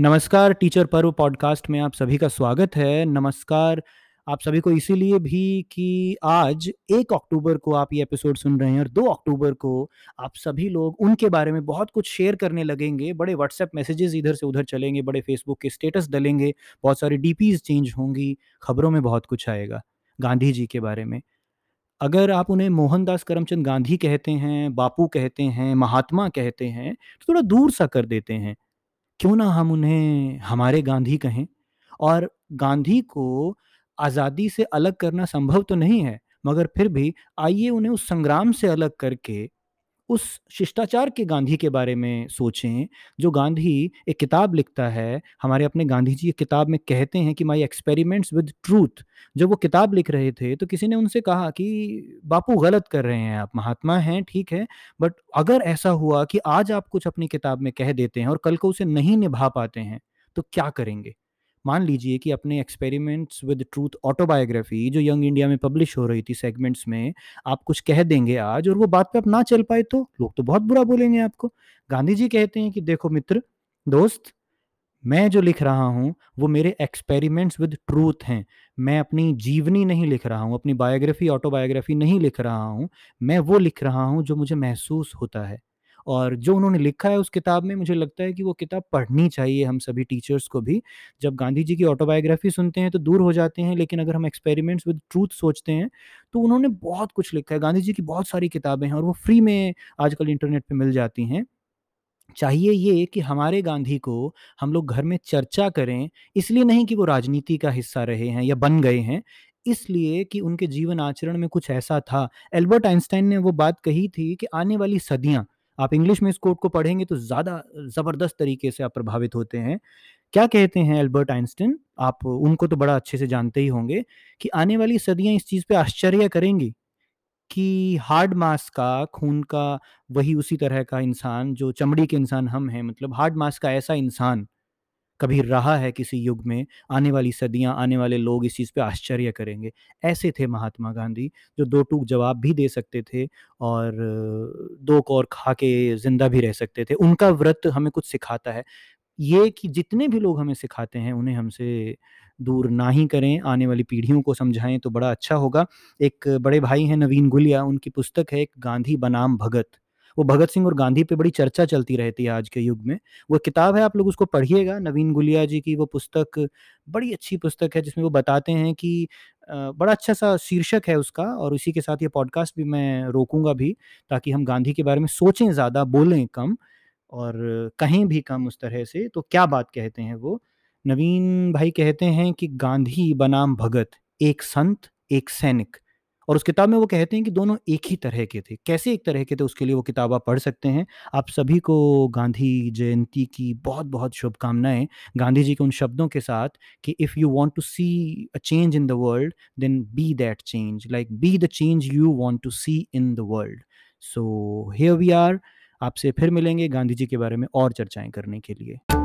नमस्कार, टीचर पर्व पॉडकास्ट में आप सभी का स्वागत है। नमस्कार, आप सभी को इसीलिए भी कि आज एक अक्टूबर को आप ये एपिसोड सुन रहे हैं और दो अक्टूबर को आप सभी लोग उनके बारे में बहुत कुछ शेयर करने लगेंगे। बड़े व्हाट्सएप मैसेजेस इधर से उधर चलेंगे, बड़े फेसबुक के स्टेटस डलेंगे, बहुत सारी डीपीज चेंज होंगी, खबरों में बहुत कुछ आएगा गांधी जी के बारे में। अगर आप उन्हें मोहनदास करमचंद गांधी कहते हैं, बापू कहते हैं, महात्मा कहते हैं तो थोड़ा दूर सा कर देते हैं। क्यों ना हम उन्हें, हमारे गांधी कहें? और गांधी को आज़ादी से अलग करना संभव तो नहीं है, मगर फिर भी आइए उन्हें उस संग्राम से अलग करके उस शिष्टाचार के गांधी के बारे में सोचें, जो गांधी एक किताब लिखता है। हमारे अपने गांधी जी एक किताब में कहते हैं कि माई एक्सपेरिमेंट्स विद ट्रूथ जब वो किताब लिख रहे थे तो किसी ने उनसे कहा कि, बापू, गलत कर रहे हैं आप, महात्मा हैं, ठीक है बट अगर ऐसा हुआ कि आज आप कुछ अपनी किताब में कह देते हैं और कल को उसे नहीं निभा पाते हैं तो क्या करेंगे? मान लीजिए कि अपने एक्सपेरिमेंट्स विद ट्रूथ ऑटोबायोग्राफी जो यंग इंडिया में पब्लिश हो रही थी सेगमेंट्स में, आप कुछ कह देंगे आज और वो बात पे आप ना चल पाए तो लोग तो बहुत बुरा बोलेंगे आपको। गांधी जी कहते हैं कि देखो मित्र, दोस्त, मैं जो लिख रहा हूँ, वो मेरे एक्सपेरिमेंट्स विद ट्रूथ हैं। मैं अपनी जीवनी नहीं लिख रहा हूँ, अपनी बायोग्राफी ऑटोबायोग्राफी नहीं लिख रहा हूँ। मैं वो लिख रहा हूँ जो मुझे महसूस होता है। और जो उन्होंने लिखा है उस किताब में मुझे लगता है कि वो किताब पढ़नी चाहिए हम सभी टीचर्स को भी। जब गांधी जी की ऑटोबायोग्राफी सुनते हैं तो दूर हो जाते हैं, लेकिन अगर हम एक्सपेरिमेंट्स विद ट्रूथ सोचते हैं तो उन्होंने बहुत कुछ लिखा है। गांधी जी की बहुत सारी किताबें हैं और वो फ्री में आजकल इंटरनेट पर मिल जाती हैं। चाहिए ये कि हमारे गांधी को हम लोग घर में चर्चा करें, इसलिए नहीं कि वो राजनीति का हिस्सा रहे हैं या बन गए हैं, इसलिए कि उनके जीवन आचरण में कुछ ऐसा था। एल्बर्ट आइंस्टाइन ने वो बात कही थी कि आने वाली सदियाँ आप इंग्लिश में इस कोट को पढ़ेंगे तो ज़्यादा ज़बरदस्त तरीके से आप प्रभावित होते हैं। क्या कहते हैं एल्बर्ट आइंस्टीन? आप उनको तो बड़ा अच्छे से जानते ही होंगे कि आने वाली सदियाँ इस चीज़ पे आश्चर्य करेंगी कि हार्ड मास का, खून का वही उसी तरह का इंसान जो चमड़ी के इंसान हम हैं मतलब हार्ड मास का ऐसा इंसान कभी रहा है किसी युग में, आने वाली सदियाँ, आने वाले लोग इस चीज़ पे आश्चर्य करेंगे। ऐसे थे महात्मा गांधी जो दो टूक जवाब भी दे सकते थे और दो कौर खा के ज़िंदा भी रह सकते थे। उनका व्रत हमें कुछ सिखाता है। ये कि जितने भी लोग हमें सिखाते हैं उन्हें हमसे दूर ना ही करें, आने वाली पीढ़ियों को समझाएँ तो बड़ा अच्छा होगा। एक बड़े भाई हैं नवीन गुलिया, उनकी पुस्तक है एक गांधी बनाम भगत। वो भगत सिंह और गांधी पे बड़ी चर्चा चलती रहती है आज के युग में। वो किताब है आप लोग उसको पढ़िएगा, नवीन गुलिया जी की वो पुस्तक बड़ी अच्छी पुस्तक है जिसमें वो बताते हैं कि बड़ा अच्छा-सा शीर्षक है उसका और इसी के साथ ये पॉडकास्ट भी मैं रोकूँगा भी ताकि हम गांधी के बारे में सोचें ज़्यादा, बोलें कम और कहें भी कम उस तरह से। तो क्या बात कहते हैं वो? नवीन भाई कहते हैं कि गांधी बनाम भगत, एक संत, एक सैनिक और उस किताब में वो कहते हैं कि दोनों एक ही तरह के थे। कैसे एक तरह के थे, उसके लिए वो किताब आप पढ़ सकते हैं। आप सभी को गांधी जयंती की बहुत-बहुत शुभकामनाएँ। गांधी जी के उन शब्दों के साथ कि if you want to see a change in the world then be that change like be the change you want to see in the world. So here we are आपसे फिर मिलेंगे गांधी जी के बारे में और चर्चाएँ करने के लिए।